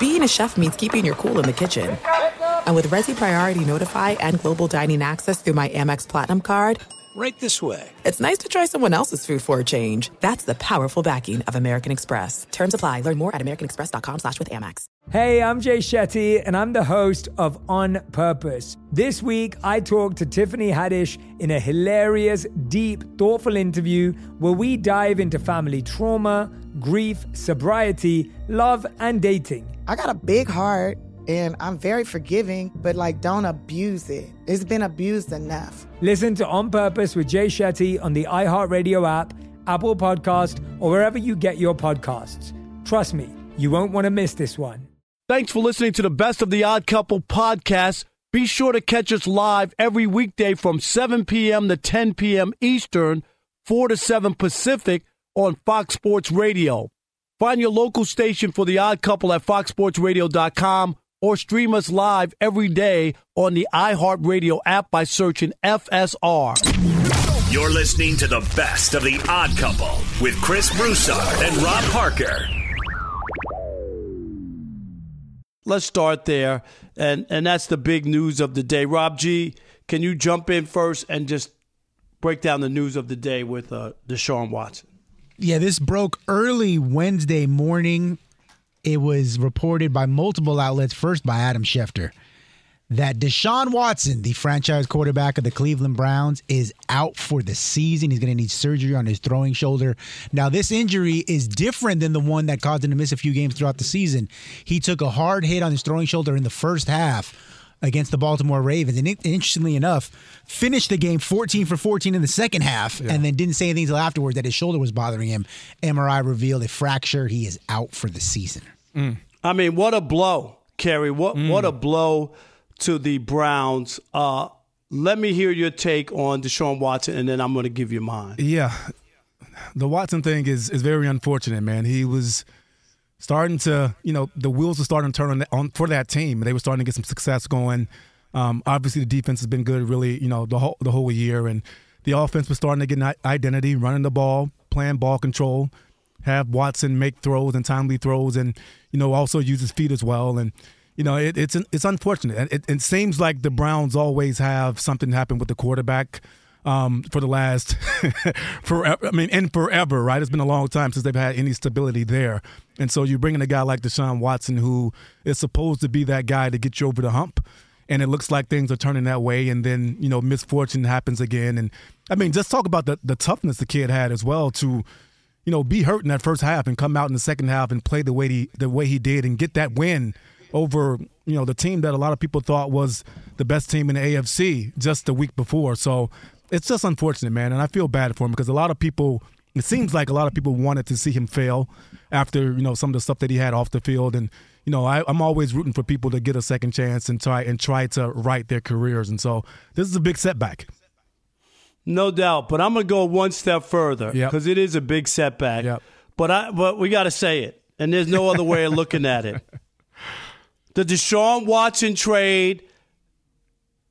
Being a chef means keeping your cool in the kitchen. And with Resy Priority Notify and Global Dining Access through my Amex Platinum card, right this way. It's nice to try someone else's food for a change. That's the powerful backing of American Express. Terms apply. Learn more at americanexpress.com slash with Amex. Hey, I'm Jay Shetty, and I'm the host of On Purpose. This week, I talked to Tiffany Haddish in a hilarious, deep, thoughtful interview where we dive into family trauma, grief, sobriety, love, and dating. I got a big heart and I'm very forgiving, but like don't abuse it. It's been abused enough. Listen to On Purpose with Jay Shetty on the iHeartRadio app, Apple Podcast, or wherever you get your podcasts. Trust me, you won't want to miss this one. Thanks for listening to the Best of the Odd Couple podcast. Be sure to catch us live every weekday from 7 p.m. to 10 p.m. Eastern, 4 to 7 Pacific on Fox Sports Radio. Find your local station for The Odd Couple at foxsportsradio.com or stream us live every day on the iHeartRadio app by searching FSR. You're listening to the best of the odd couple with Chris Broussard and Rob Parker. Let's start there. And and that's the big news of the day. Rob G, can you jump in first and just break down the news of the day with uh, Deshaun Watson? Yeah, this broke early Wednesday morning it was reported by multiple outlets, first by Adam Schefter, that Deshaun Watson, the franchise quarterback of the Cleveland Browns, is out for the season. He's going to need surgery on his throwing shoulder. Now, this injury is different than the one that caused him to miss a few games throughout the season. He took a hard hit on his throwing shoulder in the first half against the Baltimore Ravens. And interestingly enough, finished the game 14 for 14 in the second half yeah. and then didn't say anything until afterwards that his shoulder was bothering him. MRI revealed a fracture. He is out for the season. Mm. I mean, what a blow, Kerry. What, mm. what a blow to the Browns. Uh, let me hear your take on Deshaun Watson, and then I'm going to give you mine. Yeah. The Watson thing is, is very unfortunate, man. He was – starting to, you know, the wheels were starting to turn on, on for that team. They were starting to get some success going. Um, obviously, the defense has been good, really, you know, the whole the whole year, and the offense was starting to get an identity, running the ball, playing ball control, have Watson make throws and timely throws, and you know, also use his feet as well. And you know, it, it's it's unfortunate. It, it seems like the Browns always have something happen with the quarterback um, for the last forever. I mean, and forever, right? It's been a long time since they've had any stability there. And so you bring in a guy like Deshaun Watson, who is supposed to be that guy to get you over the hump. And it looks like things are turning that way, and then you know misfortune happens again. And I mean, just talk about the the toughness the kid had as well to, you know, be hurt in that first half and come out in the second half and play the way he the way he did and get that win over you know the team that a lot of people thought was the best team in the AFC just the week before. So it's just unfortunate, man, and I feel bad for him because a lot of people. It seems like a lot of people wanted to see him fail after you know some of the stuff that he had off the field, and you know I, I'm always rooting for people to get a second chance and try and try to right their careers, and so this is a big setback. No doubt, but I'm gonna go one step further because yep. it is a big setback. Yep. But I but we got to say it, and there's no other way of looking at it. The Deshaun Watson trade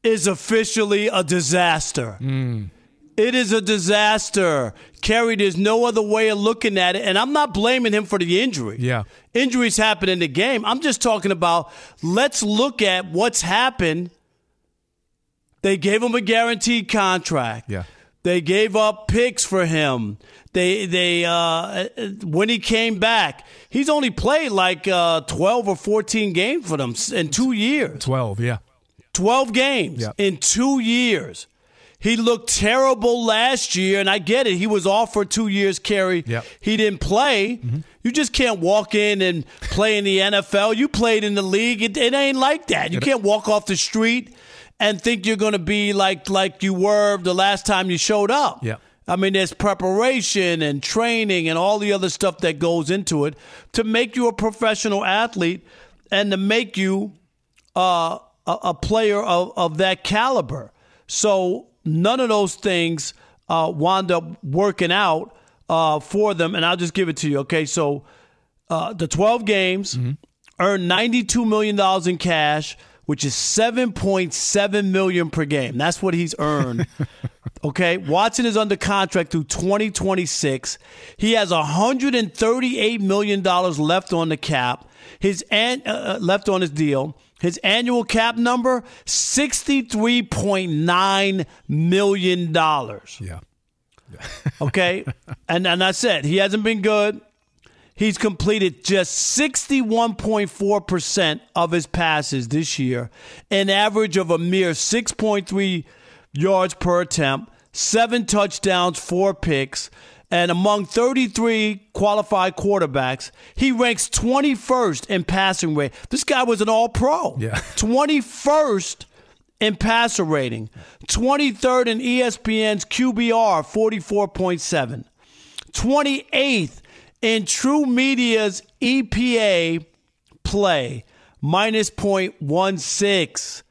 is officially a disaster. Mm. It is a disaster. Kerry, there's no other way of looking at it. And I'm not blaming him for the injury. Yeah. Injuries happen in the game. I'm just talking about let's look at what's happened. They gave him a guaranteed contract. Yeah. They gave up picks for him. They they uh, when he came back, he's only played like uh, 12 or 14 games for them in 2 years. 12, yeah. 12 games yep. in two years. He looked terrible last year, and I get it. He was off for two years, Kerry. Yep. He didn't play. Mm-hmm. You just can't walk in and play in the NFL. You played in the league. It, it ain't like that. You can't walk off the street and think you're going to be like like you were the last time you showed up. Yeah. I mean, there's preparation and training and all the other stuff that goes into it to make you a professional athlete. and to make you uh, a, a, player of, of that caliber. So none of those things uh, wound up working out uh, for them. And I'll just give it to you. Okay, so uh, the 12 games mm-hmm. earned $92 million in cash, which is 7.7 million per game. That's what he's earned. okay, Watson is under contract through 2026. He has 138 million dollars left on the cap. His an- uh, uh left on his deal. His annual cap number $63.9 million. Yeah. okay? And and that's it. He hasn't been good. He's completed just 61.4% of his passes this year, an average of a mere 6.3 yards per attempt, seven touchdowns, four picks. And among 33 qualified quarterbacks, he ranks 21st in passing rate. This guy was an all pro. Yeah. 21st in passer rating, 23rd in ESPN's QBR, 44.7, 28th in TruMedia's EPA play, minus 0.16.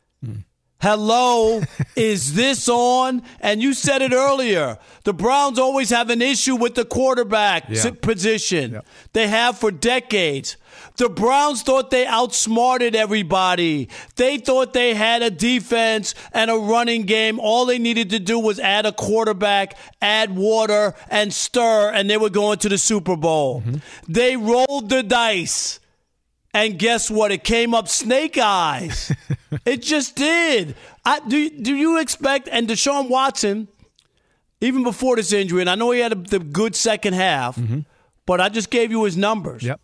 Hello, is this on? And you said it earlier. The Browns always have an issue with the quarterback yeah. position. Yeah. They have for decades. The Browns thought they outsmarted everybody. They thought they had a defense and a running game. All they needed to do was add a quarterback, add water, and stir, and they were going to the Super Bowl. Mm-hmm. They rolled the dice. And guess what? It came up snake eyes. it just did. I, do, do you expect, and Deshaun Watson, even before this injury, and I know he had a, the good second half, mm-hmm. but I just gave you his numbers. Yep.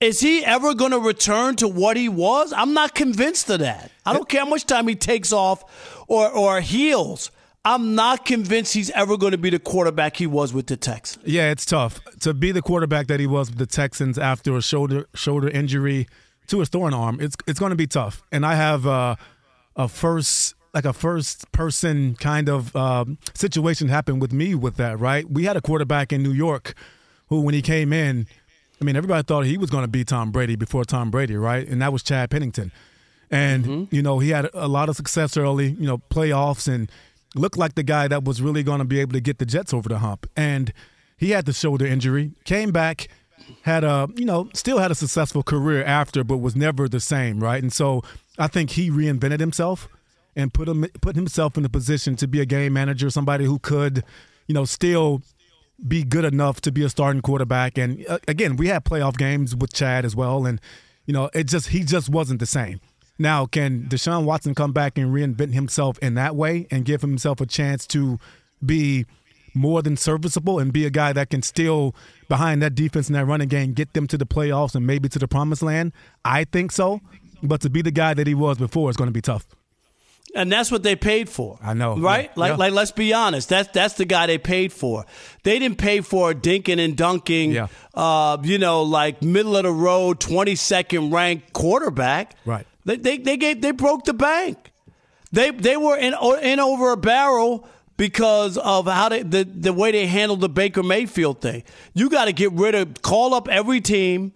Is he ever going to return to what he was? I'm not convinced of that. I don't care how much time he takes off or, or heals. I'm not convinced he's ever going to be the quarterback he was with the Texans. Yeah, it's tough to be the quarterback that he was with the Texans after a shoulder shoulder injury to his throwing arm. It's it's going to be tough. And I have uh, a first like a first person kind of um, situation happen with me with that. Right, we had a quarterback in New York who, when he came in, I mean, everybody thought he was going to be Tom Brady before Tom Brady, right? And that was Chad Pennington. And mm-hmm. you know, he had a lot of success early. You know, playoffs and looked like the guy that was really going to be able to get the Jets over the hump. And he had the shoulder injury, came back, had a, you know, still had a successful career after, but was never the same, right? And so I think he reinvented himself and put him put himself in a position to be a game manager, somebody who could, you know, still be good enough to be a starting quarterback. And uh, again, we had playoff games with Chad as well, and you know, it just he just wasn't the same. Now, can Deshaun Watson come back and reinvent himself in that way and give himself a chance to be more than serviceable and be a guy that can still, behind that defense and that running game, get them to the playoffs and maybe to the promised land? I think so. But to be the guy that he was before is going to be tough. And that's what they paid for. I know, right? Yeah. Like, yeah. like, let's be honest. That's that's the guy they paid for. They didn't pay for a dinking and dunking, yeah. uh, you know, like middle of the road, twenty second ranked quarterback. Right. They, they, they gave they broke the bank. They they were in in over a barrel because of how they, the the way they handled the Baker Mayfield thing. You got to get rid of call up every team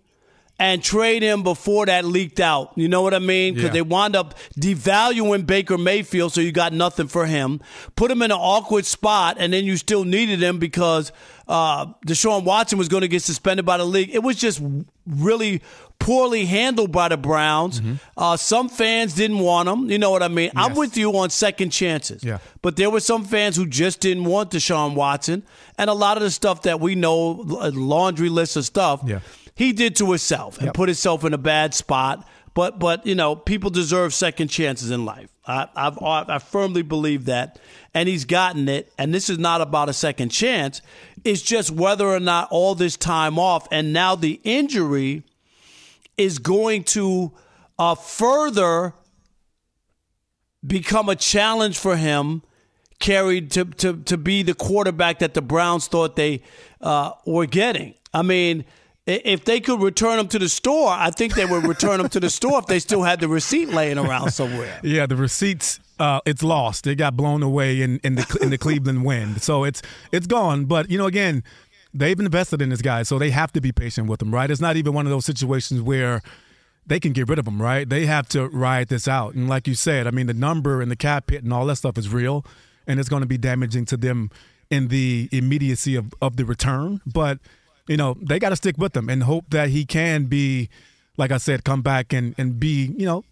and trade him before that leaked out. You know what I mean? Because yeah. they wound up devaluing Baker Mayfield, so you got nothing for him. Put him in an awkward spot, and then you still needed him because uh, Deshaun Watson was going to get suspended by the league. It was just really poorly handled by the Browns. Mm-hmm. Uh, some fans didn't want him. You know what I mean? Yes. I'm with you on second chances. Yeah. But there were some fans who just didn't want Deshaun Watson. And a lot of the stuff that we know, a laundry list of stuff. Yeah he did to himself and yep. put himself in a bad spot. But but you know people deserve second chances in life. I, I've I firmly believe that, and he's gotten it. And this is not about a second chance. It's just whether or not all this time off and now the injury is going to uh, further become a challenge for him carried to, to, to be the quarterback that the Browns thought they uh, were getting. I mean, if they could return them to the store, I think they would return them to the store if they still had the receipt laying around somewhere. Yeah, the receipts uh, it's lost. It got blown away in, in the in the Cleveland wind, so it's it's gone. But you know, again, they've invested in this guy, so they have to be patient with him, right? It's not even one of those situations where they can get rid of him, right? They have to ride this out. And like you said, I mean, the number and the cap hit and all that stuff is real, and it's going to be damaging to them in the immediacy of, of the return. But, you know, they got to stick with him and hope that he can be, like I said, come back and, and be, you know,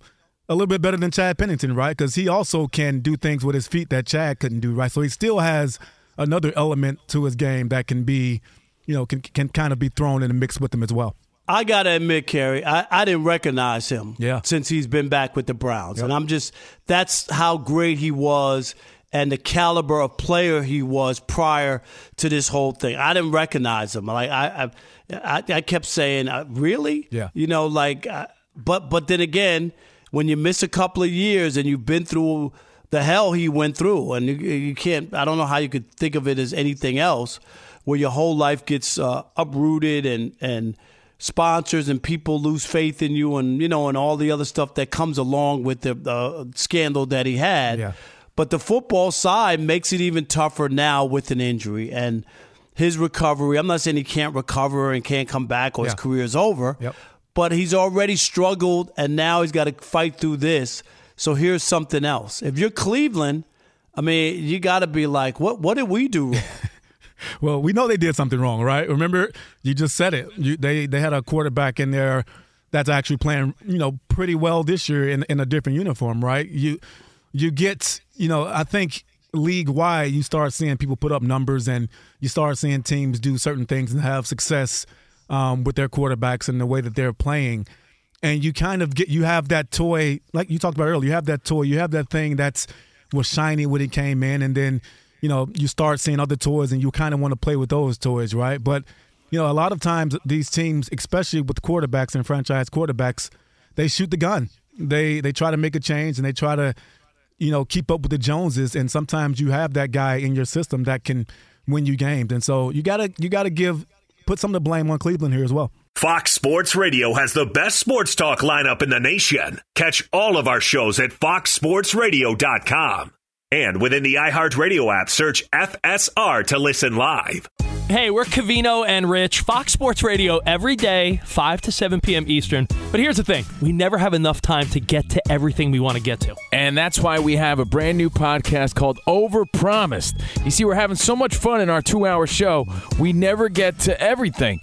a little bit better than Chad Pennington, right? Because he also can do things with his feet that Chad couldn't do, right? So he still has another element to his game that can be, you know, can, can kind of be thrown in the mix with him as well. I gotta admit, Kerry, I, I didn't recognize him yeah. since he's been back with the Browns. Yep. And I'm just that's how great he was and the caliber of player he was prior to this whole thing. I didn't recognize him. Like I I, I kept saying, uh, really? Yeah. You know, like uh, but but then again, when you miss a couple of years and you've been through the hell he went through, and you, you can't. I don't know how you could think of it as anything else, where your whole life gets uh, uprooted and and sponsors and people lose faith in you and you know and all the other stuff that comes along with the uh, scandal that he had yeah. but the football side makes it even tougher now with an injury and his recovery i'm not saying he can't recover and can't come back or yeah. his career is over yep. but he's already struggled and now he's got to fight through this so here's something else if you're cleveland i mean you got to be like what what did we do wrong well, we know they did something wrong, right? Remember, you just said it. You, they they had a quarterback in there that's actually playing, you know, pretty well this year in in a different uniform, right? You you get, you know, I think league wide, you start seeing people put up numbers and you start seeing teams do certain things and have success um, with their quarterbacks and the way that they're playing. And you kind of get you have that toy, like you talked about earlier. You have that toy. You have that thing that's was shiny when it came in, and then you know, you start seeing other toys and you kind of want to play with those toys, right? But, you know, a lot of times these teams, especially with quarterbacks and franchise quarterbacks, they shoot the gun. They they try to make a change and they try to, you know, keep up with the Joneses. And sometimes you have that guy in your system that can win you games. And so you gotta you gotta give put some of the blame on Cleveland here as well. Fox Sports Radio has the best sports talk lineup in the nation. Catch all of our shows at foxsportsradio.com. And within the iHeartRadio app, search FSR to listen live. Hey, we're Covino and Rich, Fox Sports Radio every day, 5 to 7 p.m. Eastern. But here's the thing we never have enough time to get to everything we want to get to. And that's why we have a brand new podcast called Overpromised. You see, we're having so much fun in our two hour show, we never get to everything.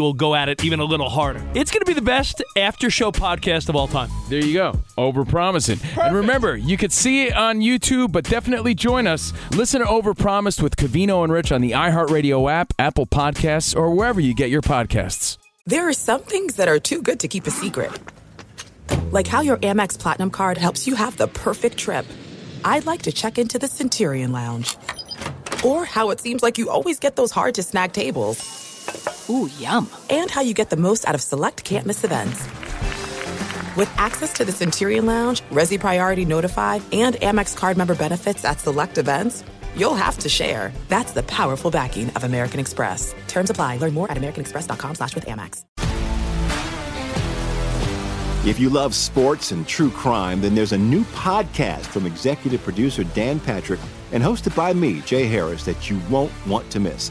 we'll go at it even a little harder. It's going to be the best after show podcast of all time. There you go. Overpromising. And remember, you could see it on YouTube, but definitely join us. Listen to Overpromised with Covino and Rich on the iHeartRadio app, Apple Podcasts, or wherever you get your podcasts. There are some things that are too good to keep a secret. Like how your Amex Platinum card helps you have the perfect trip. I'd like to check into the Centurion Lounge. Or how it seems like you always get those hard to snag tables. Ooh, yum. And how you get the most out of select can't miss events. With access to the Centurion Lounge, Resy Priority Notify, and Amex card member benefits at select events, you'll have to share. That's the powerful backing of American Express. Terms apply. Learn more at americanexpress.com slash with Amex. If you love sports and true crime, then there's a new podcast from executive producer Dan Patrick and hosted by me, Jay Harris, that you won't want to miss.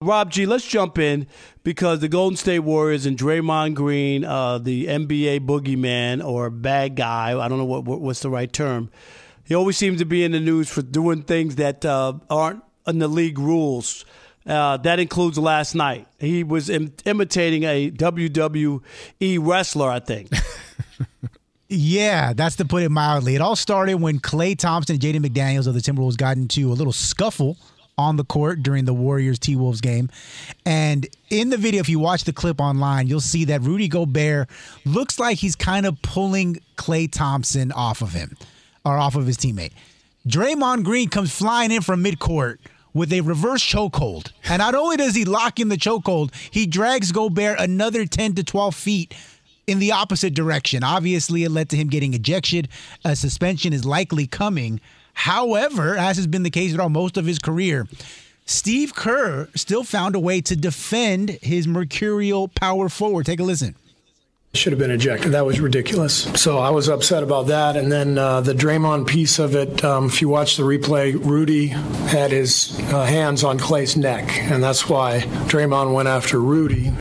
Rob G, let's jump in because the Golden State Warriors and Draymond Green, uh, the NBA boogeyman or bad guy, I don't know what, what, what's the right term. He always seems to be in the news for doing things that uh, aren't in the league rules. Uh, that includes last night. He was Im- imitating a WWE wrestler, I think. Yeah, that's to put it mildly. It all started when Klay Thompson and Jaden McDaniels of the Timberwolves got into a little scuffle on the court during the Warriors T Wolves game. And in the video, if you watch the clip online, you'll see that Rudy Gobert looks like he's kind of pulling Klay Thompson off of him or off of his teammate. Draymond Green comes flying in from midcourt with a reverse chokehold. And not only does he lock in the chokehold, he drags Gobert another 10 to 12 feet in the opposite direction. Obviously, it led to him getting ejected. A suspension is likely coming. However, as has been the case throughout most of his career, Steve Kerr still found a way to defend his mercurial power forward. Take a listen. Should have been ejected. That was ridiculous. So I was upset about that. And then uh, the Draymond piece of it, um, if you watch the replay, Rudy had his uh, hands on Klay's neck. And that's why Draymond went after Rudy.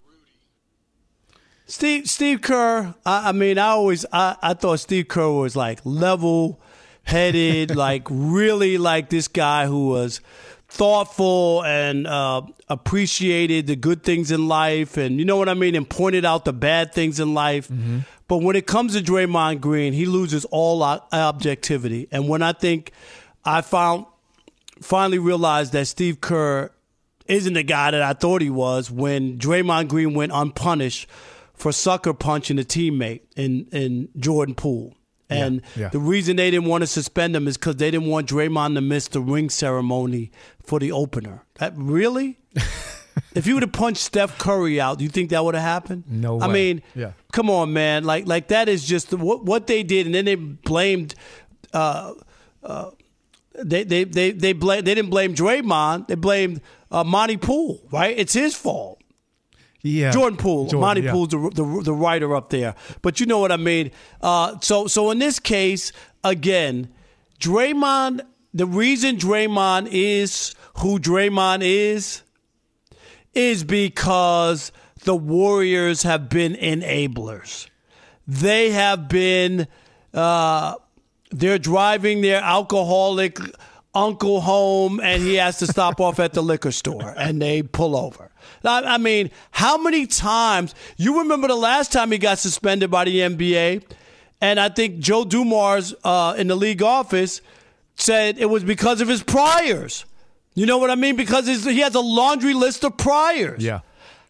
Steve Steve Kerr. I, I mean, I always I, I thought Steve Kerr was like level headed, like really like this guy who was thoughtful and uh, appreciated the good things in life, and you know what I mean, and pointed out the bad things in life. Mm-hmm. But when it comes to Draymond Green, he loses all objectivity. And when I think I found finally realized that Steve Kerr isn't the guy that I thought he was when Draymond Green went unpunished for sucker punching a teammate in, in Jordan Poole. And yeah, yeah. the reason they didn't want to suspend him is because they didn't want Draymond to miss the ring ceremony for the opener. That really? if you would have punched Steph Curry out, do you think that would have happened? No. I way. mean, yeah. come on, man. Like, like that is just what what they did, and then they blamed. Uh, uh, they they they they blame. They didn't blame Draymond. They blamed uh, Monte Poole. Right? It's his fault. Yeah, Jordan Poole, Jordan, Monte yeah. Poole's the, the, the writer up there, but you know what I mean. Uh, so so in this case, again, Draymond. The reason Draymond is who Draymond is is because the Warriors have been enablers. They have been. Uh, they're driving their alcoholic uncle home, and he has to stop off at the liquor store, and they pull over. I mean, how many times you remember the last time he got suspended by the NBA? And I think Joe Dumars uh, in the league office said it was because of his priors. You know what I mean? Because he has a laundry list of priors. Yeah.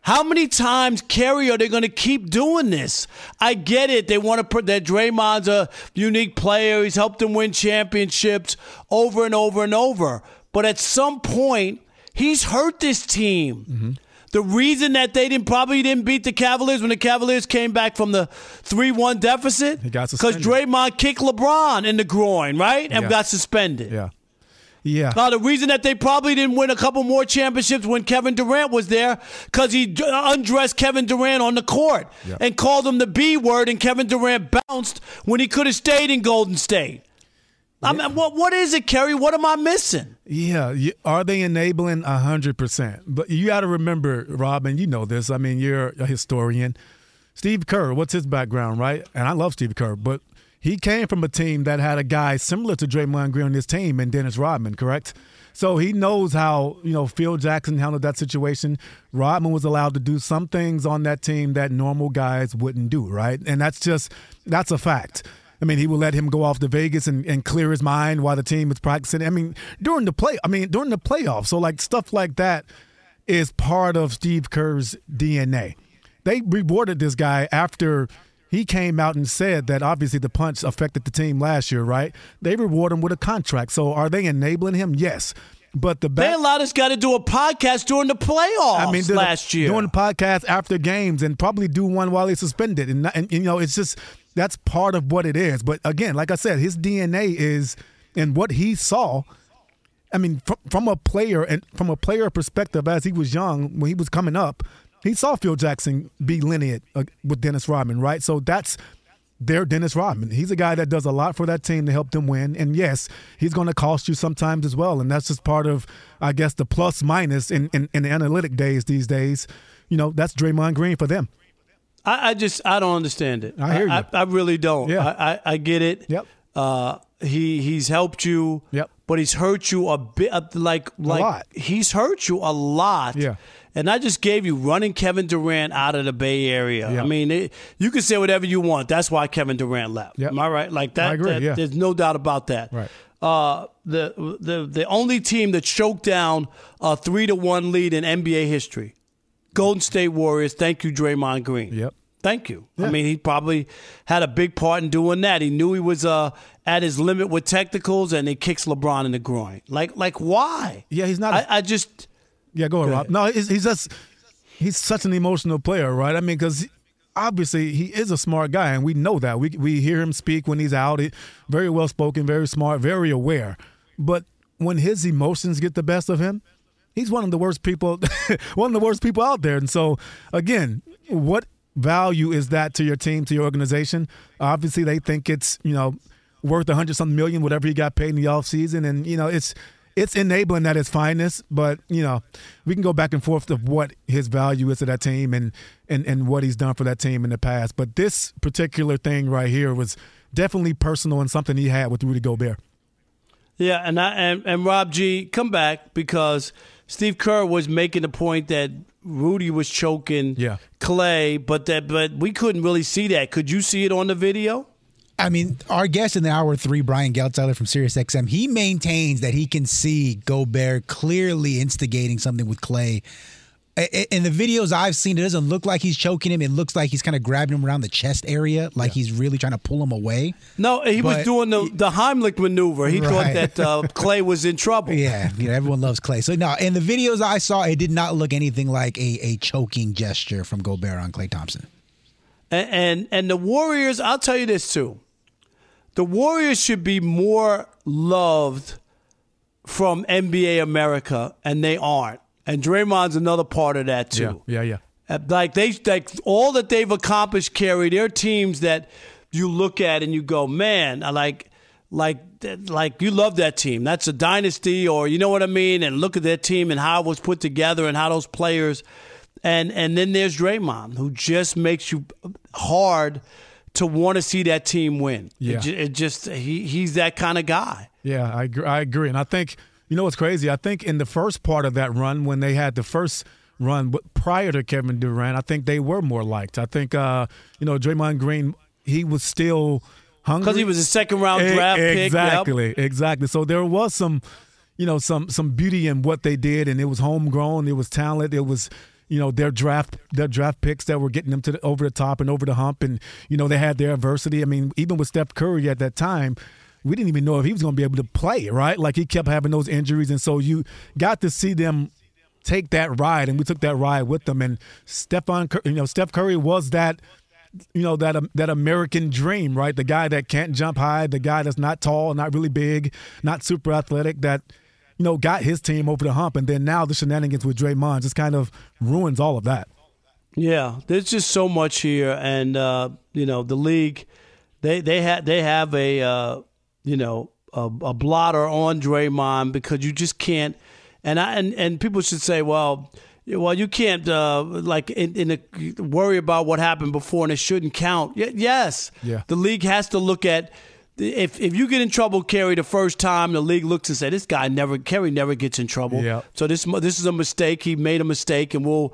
How many times, Kerry, are they going to keep doing this? I get it. They want to put that Draymond's a unique player. He's helped them win championships over and over and over. But at some point, he's hurt this team. Mm-hmm. The reason that they didn't probably didn't beat the Cavaliers when the Cavaliers came back from the three one deficit because Draymond kicked LeBron in the groin, right, and Yeah. got suspended. Yeah. Yeah. Now, the reason that they probably didn't win a couple more championships when Kevin Durant was there, because he uh, undressed Kevin Durant on the court Yeah. and called him the B word, and Kevin Durant bounced when he could have stayed in Golden State. I mean, what what is it, Kerry? What am I missing? Yeah, are they enabling hundred percent? But you got to remember, Robin. You know this. I mean, you're a historian. Steve Kerr, what's his background, right? And I love Steve Kerr, but he came from a team that had a guy similar to Draymond Green on his team and Dennis Rodman, correct? So he knows how you know Phil Jackson handled that situation. Rodman was allowed to do some things on that team that normal guys wouldn't do, right? And that's just that's a fact. I mean, he will let him go off to Vegas and, and clear his mind while the team is practicing. I mean, during the play, I mean, during the playoffs. So like stuff like that is part of Steve Kerr's DNA. They rewarded this guy after he came out and said that obviously the punch affected the team last year, right? They reward him with a contract. So are they enabling him? Yes. But the back, they allowed this guy to do a podcast during the playoffs I mean, last year. Doing the podcast after games and probably do one while he's suspended. And, and, you know, it's just that's part of what it is. But again, like I said, his DNA is and what he saw. I mean, from, from a player and from a player perspective, as he was young when he was coming up, he saw Phil Jackson be linear uh, with Dennis Rodman, right? So that's their Dennis Rodman. He's a guy that does a lot for that team to help them win. And yes, he's going to cost you sometimes as well. And that's just part of, I guess, the plus minus in, in, in the analytic days these days. You know, that's Draymond Green for them. I, I just I don't understand it. I hear you. I, I really don't. Yeah. I, I, get it. Yep. Uh, he he's helped you. Yep. But he's hurt you a bit. Like like he's hurt you a lot. Yeah. And I just gave you running Kevin Durant out of the Bay Area. I mean, it, you can say whatever you want. That's why Kevin Durant left. Yep. Am I right? Like that. I agree, that yeah. There's no doubt about that. Right. Uh, the the the only team that choked down a three to one lead in NBA history, Golden State Warriors. Thank you, Draymond Green. Yep. Thank you. Yeah. I mean, he probably had a big part in doing that. He knew he was uh, at his limit with technicals, and he kicks LeBron in the groin. Like, like why? Yeah, he's not. I, I just. Yeah, go ahead, Rob. No, he's, he's just he's such an emotional player, right? I mean, because obviously he is a smart guy, and we know that. We we hear him speak when he's out. He, very well spoken, very smart, very aware. But when his emotions get the best of him, he's one of the worst people, one of the worst people out there. And so, again, what value is that to your team, to your organization? Obviously, they think it's you know worth a hundred something million, whatever he got paid in the offseason. and you know it's it's enabling at its finest. But you know, we can go back and forth of what his value is to that team and and and what he's done for that team in the past. But this particular thing right here was definitely personal and something he had with Rudy Gobert. Yeah, and I and, and Rob G come back because Steve Kerr was making the point that Rudy was choking yeah. Klay, but that but we couldn't really see that. Could you see it on the video? I mean, our guest in the hour three, Brian Geltzeiler from SiriusXM, he maintains that he can see Gobert clearly instigating something with Klay. In the videos I've seen, it doesn't look like he's choking him. It looks like he's kind of grabbing him around the chest area, like yeah. he's really trying to pull him away. No, he but was doing the, the Heimlich maneuver. He right. thought that uh, Klay was in trouble. Yeah, you know, everyone loves Klay. So, no, in the videos I saw, it did not look anything like a, a choking gesture from Gobert on Klay Thompson. And, and, and the Warriors, I'll tell you this too the Warriors should be more loved from NBA America, and they aren't. And Draymond's another part of that too. Yeah, yeah, yeah. Uh, like they, like all that they've accomplished, Kerry. They're teams that you look at and you go, man, I like, like, like you love that team. That's a dynasty, or you know what I mean. And look at that team and how it was put together and how those players. And and then there's Draymond, who just makes you hard to want to see that team win. Yeah. It, it just he he's that kind of guy. Yeah, I agree, I agree, and I think you know what's crazy. I think in the first part of that run, when they had the first run prior to Kevin Durant, I think they were more liked. I think uh, you know Draymond Green, he was still hungry because he was a second round draft exactly, pick. Exactly, yep. exactly. So there was some, you know, some some beauty in what they did, and it was homegrown. It was talent. It was you know their draft their draft picks that were getting them to the, over the top and over the hump, and you know they had their adversity. I mean, even with Steph Curry at that time, we didn't even know if he was going to be able to play, right? Like he kept having those injuries, and so you got to see them take that ride, and we took that ride with them. And Stephon, you know, Steph Curry was that you know that um, that American dream, right? The guy that can't jump high, the guy that's not tall, not really big, not super athletic, that you know, got his team over the hump. And then now the shenanigans with Draymond just kind of ruins all of that. Yeah, there's just so much here, and uh, you know the league, they they have they have a uh, you know a, a, blotter on Draymond because you just can't, and I and, and people should say, well, well you can't uh, like in, in a, worry about what happened before and it shouldn't count. Y- yes, yeah. the league has to look at if if you get in trouble, Kerry, the first time the league looks and say this guy never Kerry never gets in trouble. Yeah. So this this is a mistake. He made a mistake, and we'll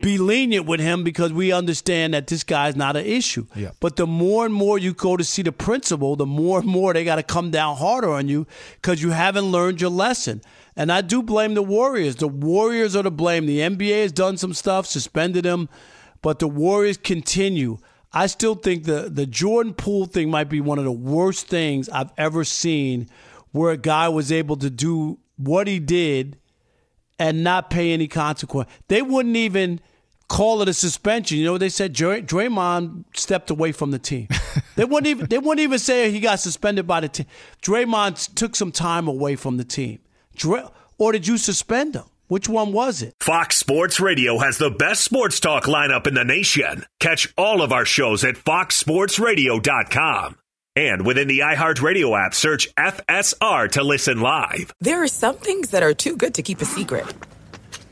be lenient with him because we understand that this guy's not an issue. Yeah. But the more and more you go to see the principal, the more and more they got to come down harder on you because you haven't learned your lesson. And I do blame the Warriors. The Warriors are to blame. The NBA has done some stuff, suspended him, but the Warriors continue. I still think the the Jordan Poole thing might be one of the worst things I've ever seen, where a guy was able to do what he did and not pay any consequence. They wouldn't even call it a suspension. You know, what they said Dray- Draymond stepped away from the team. they wouldn't even they wouldn't even say he got suspended by the team. Draymond took some time away from the team. Dray- or did you suspend him? Which one was it? Fox Sports Radio has the best sports talk lineup in the nation. Catch all of our shows at foxsportsradio.com. And within the iHeartRadio app, search FSR to listen live. There are some things that are too good to keep a secret.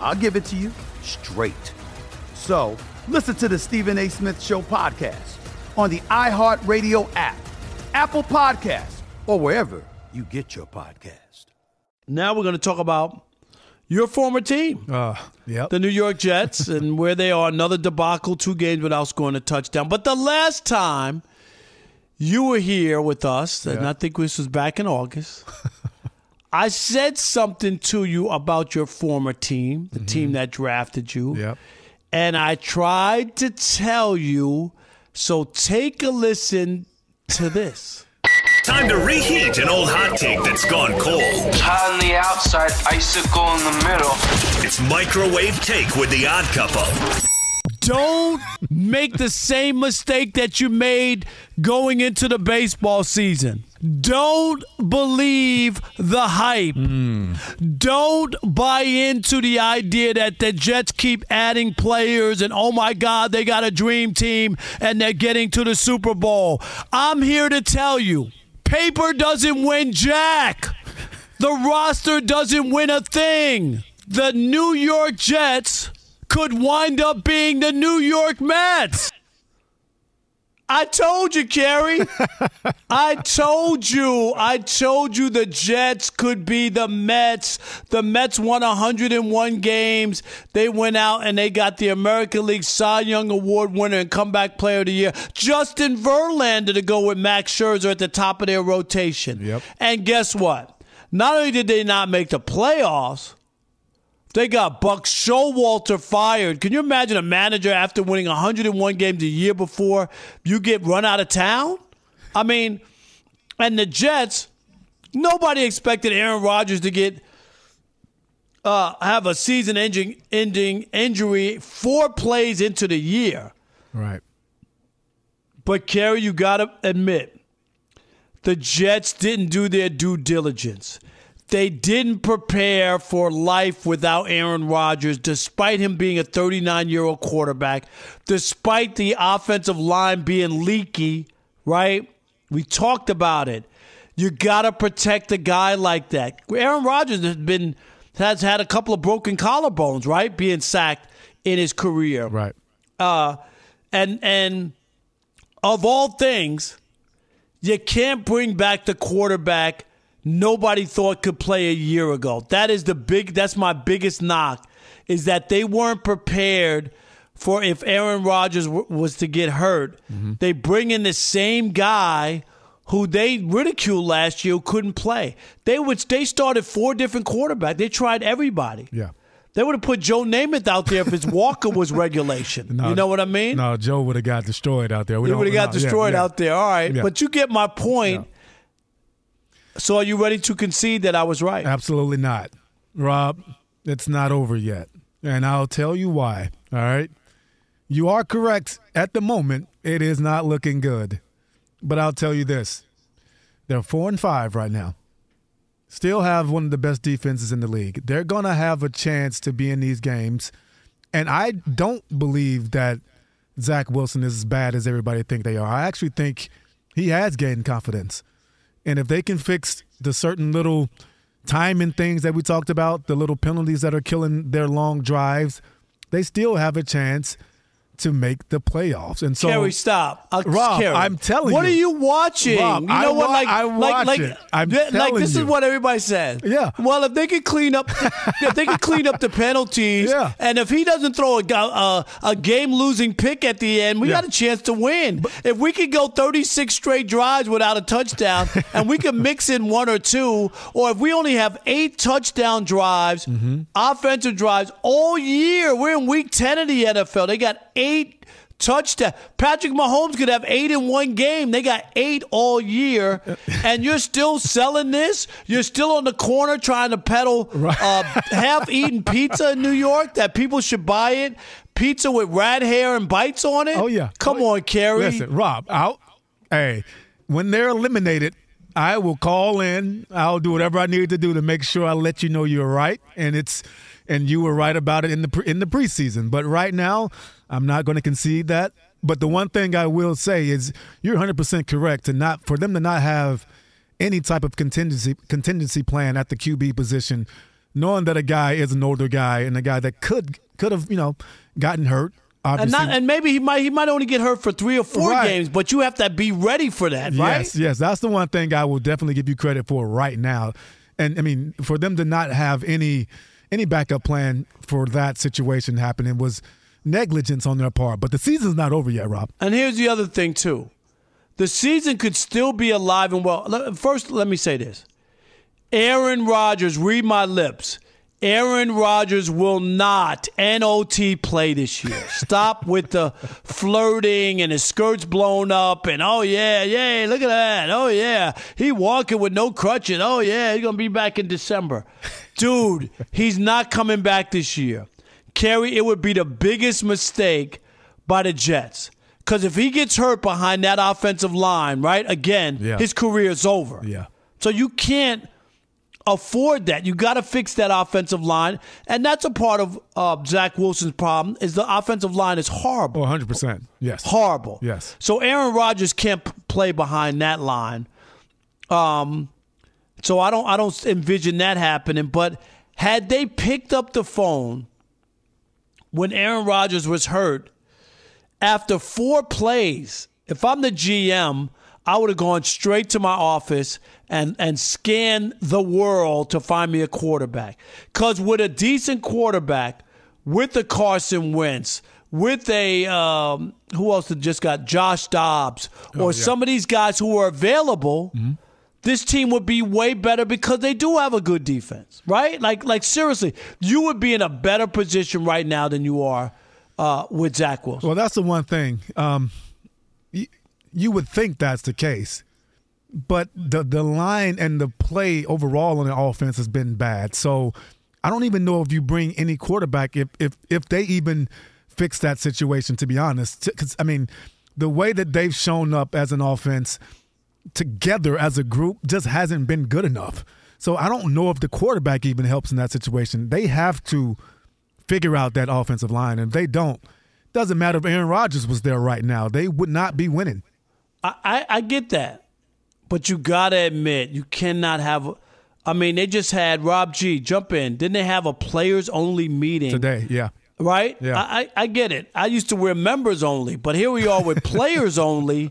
I'll give it to you straight. So listen to the Stephen A. Smith Show podcast on the iHeartRadio app, Apple Podcasts, or wherever you get your podcast. Now we're going to talk about your former team, uh, yep. the New York Jets, and where they are. Another debacle, two games without scoring a touchdown. But the last time you were here with us, and I think this was back in August. I said something to you about your former team, the mm-hmm. team that drafted you. Yep. And I tried to tell you, so take a listen to this. Time to reheat an old hot take that's gone cold. Hot on the outside, icicle in the middle. It's microwave take with the odd couple. Don't make the same mistake that you made going into the baseball season. Don't believe the hype. Mm. Don't buy into the idea that the Jets keep adding players and oh my God, they got a dream team and they're getting to the Super Bowl. I'm here to tell you paper doesn't win jack, the roster doesn't win a thing. The New York Jets could wind up being the New York Mets. I told you, Kerry. I told you. I told you the Jets could be the Mets. The Mets won 101 games. They went out and they got the American League Cy Young Award winner and comeback player of the year, Justin Verlander, to go with Max Scherzer at the top of their rotation. Yep. And guess what? Not only did they not make the playoffs, they got Buck Showalter fired. Can you imagine a manager after winning 101 games a year before you get run out of town? I mean, and the Jets, nobody expected Aaron Rodgers to get uh, have a season ending ending injury four plays into the year. Right. But Kerry, you got to admit, the Jets didn't do their due diligence. They didn't prepare for life without Aaron Rodgers, despite him being a 39 year old quarterback, despite the offensive line being leaky, right? We talked about it. You got to protect a guy like that. Aaron Rodgers has been has had a couple of broken collarbones, right? Being sacked in his career. Right. Uh, and and of all things, you can't bring back the quarterback nobody thought could play a year ago. That is the big that's my biggest knock is that they weren't prepared for if Aaron Rodgers w- was to get hurt. Mm-hmm. They bring in the same guy who they ridiculed last year who couldn't play. They would they started four different quarterbacks. They tried everybody. Yeah. They would have put Joe Namath out there if his Walker was regulation. No, you know what I mean? No, Joe would have got destroyed out there. We he would have got no, yeah, destroyed yeah. out there. All right, Yeah. but you get my point. So are you ready to concede that I was right? Absolutely not. Rob, it's not over yet. And I'll tell you why. All right. You are correct. At the moment, it is not looking good. But I'll tell you this they're four and five right now. Still have one of the best defenses in the league. They're going to have a chance to be in these games. And I don't believe that Zach Wilson is as bad as everybody think they are. I actually think he has gained confidence. And if they can fix the certain little timing things that we talked about, the little penalties that are killing their long drives, they still have a chance to make the playoffs. And so, Kerry, stop. Uh, Rob, Kerry, I'm telling what you. What are you watching? Rob, you know I what? wa- Like, I like, watch like, it. I'm yeah, like this you. is what everybody says. Yeah. Well, if they could clean up, if they could clean up the penalties, Yeah. and if he doesn't throw a, uh, a game losing pick at the end, we Yeah. got a chance to win. if we could go 36 straight drives without a touchdown, and we could mix in one or two, or if we only have eight touchdown drives, Mm-hmm. offensive drives all year, we're in week 10 of the NFL. They got eight touchdown. Patrick Mahomes could have eight in one game. They got eight all year, and you're still selling this. You're still on the corner trying to peddle uh, half-eaten pizza in New York that people should buy it. Pizza with rat hair and bites on it. Oh yeah, come on, Kerry. Listen, Rob, out. Hey, when they're eliminated, I will call in. I'll do whatever I need to do to make sure I let you know you're right, and it's and you were right about it in the pre- in the preseason. But right now, I'm not going to concede that. But the one thing I will say is you're 100 percent correct to not for them to not have any type of contingency contingency plan at the QB position, knowing that a guy is an older guy and a guy that could could have you know gotten hurt. And, Obviously, not, and maybe he might he might only get hurt for three or four Right. games, but you have to be ready for that, right? Yes, yes, that's the one thing I will definitely give you credit for right now. And I mean, for them to not have any any backup plan for that situation happening was negligence on their part. But the season's not over yet, Rob. And here's the other thing too. The season could still be alive and well. First, let me say this. Aaron Rodgers, read my lips. Aaron Rodgers will not NOT play this year. Stop with the flirting and his skirts blown up and oh yeah, yeah, look at that. Oh yeah. He walking with no crutches. Oh yeah, he's gonna be back in December. Dude, he's not coming back this year. Kerry, it would be the biggest mistake by the Jets. Because if he gets hurt behind that offensive line, right, again, Yeah. his career is over. Yeah. So you can't afford that. You got to fix that offensive line, and that's a part of uh, Zach Wilson's problem. Is the offensive line is horrible, Oh, 100 percent. Yes. horrible. Yes. So Aaron Rodgers can't p- play behind that line. Um, so I don't I don't envision that happening. But had they picked up the phone when Aaron Rodgers was hurt after four plays, if I'm the GM, I would have gone straight to my office and and scanned the world to find me a quarterback. Cause with a decent quarterback, with the Carson Wentz, with a um, who else just got Josh Dobbs, or Oh, yeah. some of these guys who are available, this team would be way better because they do have a good defense, right? Like like seriously, you would be in a better position right now than you are uh, with Zach Wilson. Well, that's the one thing. Um, you, you would think that's the case, but the the line and the play overall on the offense has been bad. So I don't even know if you bring any quarterback if if if they even fix that situation. To be honest, because I mean, the way that they've shown up as an offense together as a group just hasn't been good enough. So I don't know if the quarterback even helps in that situation. They have to figure out that offensive line. And if they don't, doesn't matter if Aaron Rodgers was there right now. They would not be winning. I, I, I get that, but you gotta admit you cannot have I mean, they just had Rob G jump in. Didn't they have a players only meeting today? Yeah. Right? Yeah. I, I, I get it. I used to wear members only, but here we are with players only.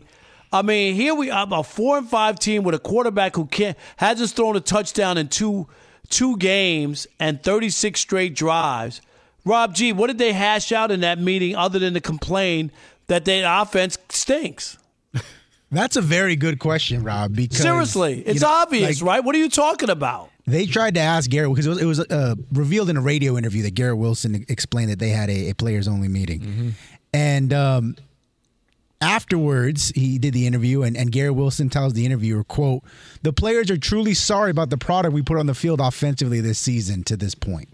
I mean, here we are a four and five team with a quarterback who can't hasn't thrown a touchdown in two two games and 36 straight drives. Rob G, what did they hash out in that meeting other than to complain that their offense stinks? That's a very good question, Rob. Because seriously, it's you know, obvious, like, right? What are you talking about? They tried to ask Garrett because it was, it was uh, revealed in a radio interview that Garrett Wilson explained that they had a, a players only meeting, Mm-hmm. and um, afterwards he did the interview, and, and Garrett Wilson tells the interviewer, "quote The players are truly sorry about the product we put on the field offensively this season to this point."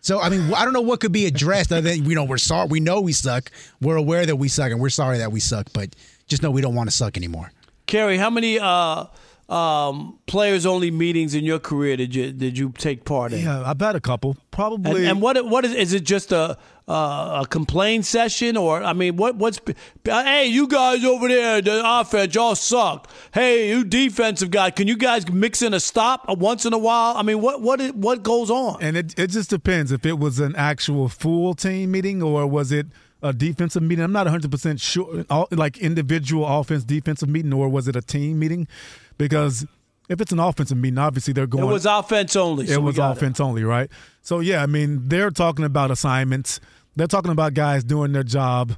So I mean, I don't know what could be addressed other than you know we're sorry, we know we suck, we're aware that we suck, and we're sorry that we suck, but just know we don't want to suck anymore. Kerry, how many uh, um, players only meetings in your career did you did you take part in? Yeah, I bet a couple. Probably. And, and what what is is it just a uh, a complaint session or I mean what what's hey you guys over there the offense y'all suck. Hey you defensive guy can you guys mix in a stop once in a while? I mean what what what goes on? And it it just depends if it was an actual full team meeting or was it a defensive meeting. I'm not 100% sure all, like individual offense defensive meeting or was it a team meeting because if it's an offensive meeting, obviously they're going. It was offense only. So it was offense it. only, right? So yeah, I mean they're talking about assignments. They're talking about guys doing their job.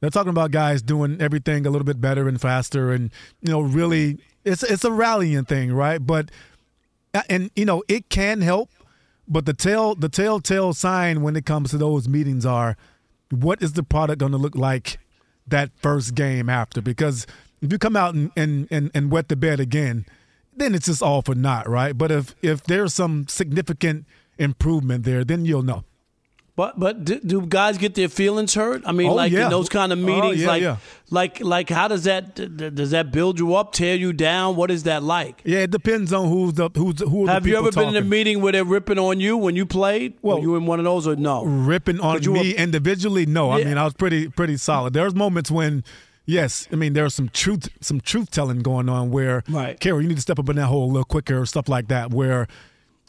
They're talking about guys doing everything a little bit better and faster, and you know, really, it's it's a rallying thing, right? But uh, and you know, it can help, but the tell the telltale sign when it comes to those meetings are, what is the product going to look like that first game after? Because if you come out and and and, and wet the bed again then it's just all for naught, right? But if if there's some significant improvement there, then you'll know. But but do, do guys get their feelings hurt? I mean, Oh, like yeah. in those kind of Oh, meetings, yeah, like yeah. like like how does that does that build you up, tear you down? What is that like? Yeah, it depends on who's the who's who. Are Have you ever been in a meeting where they're ripping on you when you played? Well, Were you in one of those or no? ripping on you were- me individually? No, I mean I was pretty pretty solid. There's moments when, yes, I mean there's some truth some truth telling going on where, Right. Carol, you need to step up in that hole a little quicker or stuff like that. Where,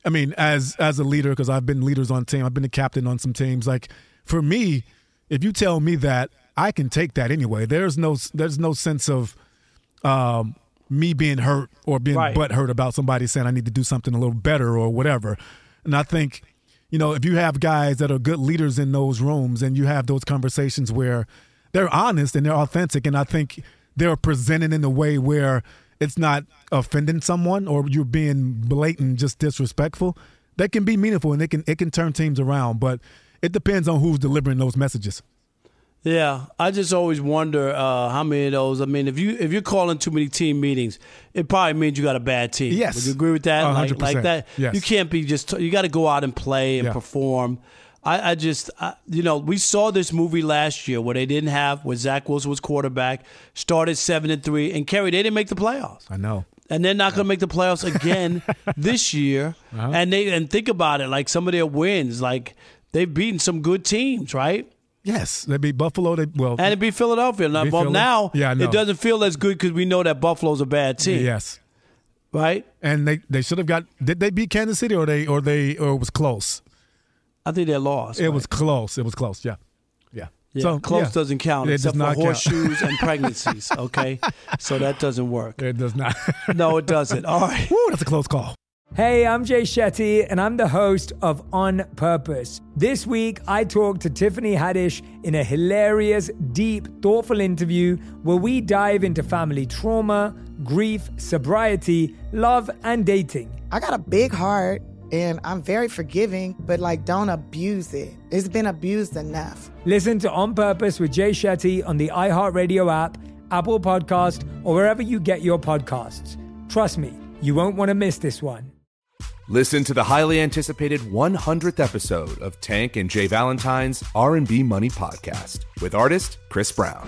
I mean, as as a leader, because I've been leaders on team, I've been a captain on some teams. Like for me, if you tell me that, I can take that anyway. There's no there's no sense of um, me being hurt or being Right. butt hurt about somebody saying I need to do something a little better or whatever. And I think, you know, if you have guys that are good leaders in those rooms and you have those conversations where they're honest and they're authentic, and I think they're presented in a way where it's not offending someone or you're being blatant, just disrespectful. That can be meaningful and it can it can turn teams around, but it depends on who's delivering those messages. Yeah, I just always wonder uh, how many of those. I mean, if you if you're calling too many team meetings, it probably means you got a bad team. Yes. would you agree with that? A Like, like that. Yes. You can't be just. You got to go out and play and Yeah. perform. I, I just, I, you know, we saw this movie last year where they didn't have where Zach Wilson was quarterback, started seven and three, and Kerry they didn't make the playoffs. I know. and they're not going to make the playoffs again this year. Uh-huh. And they and think about it, like some of their wins, like they've beaten some good teams, right? Yes, they beat Buffalo. They well, And it beat Philadelphia. Now, Beat well, Philly. now Yeah, it doesn't feel as good because we know that Buffalo's a bad team. Yes. Right? And they, they should have got did they beat Kansas City or they or they or it was close? I think they lost. It right? was close. It was close. Yeah. Yeah. Yeah, So, close yeah. doesn't count It except does for not count. horseshoes and pregnancies. Okay, so that doesn't work. It does not. No, it doesn't. All right. Woo, that's a close call. Hey, I'm Jay Shetty, and I'm the host of On Purpose. This week, I talked to Tiffany Haddish in a hilarious, deep, thoughtful interview where we dive into family trauma, grief, sobriety, love, and dating. I got a big heart and I'm very forgiving, but like don't abuse it. It's been abused enough. Listen to On Purpose with Jay Shetty on the iHeartRadio app, Apple Podcast, or wherever you get your podcasts. Trust me, you won't want to miss this one. Listen to the highly anticipated 100th episode of Tank and J. Valentine's R&B Money podcast with artist Chris Brown.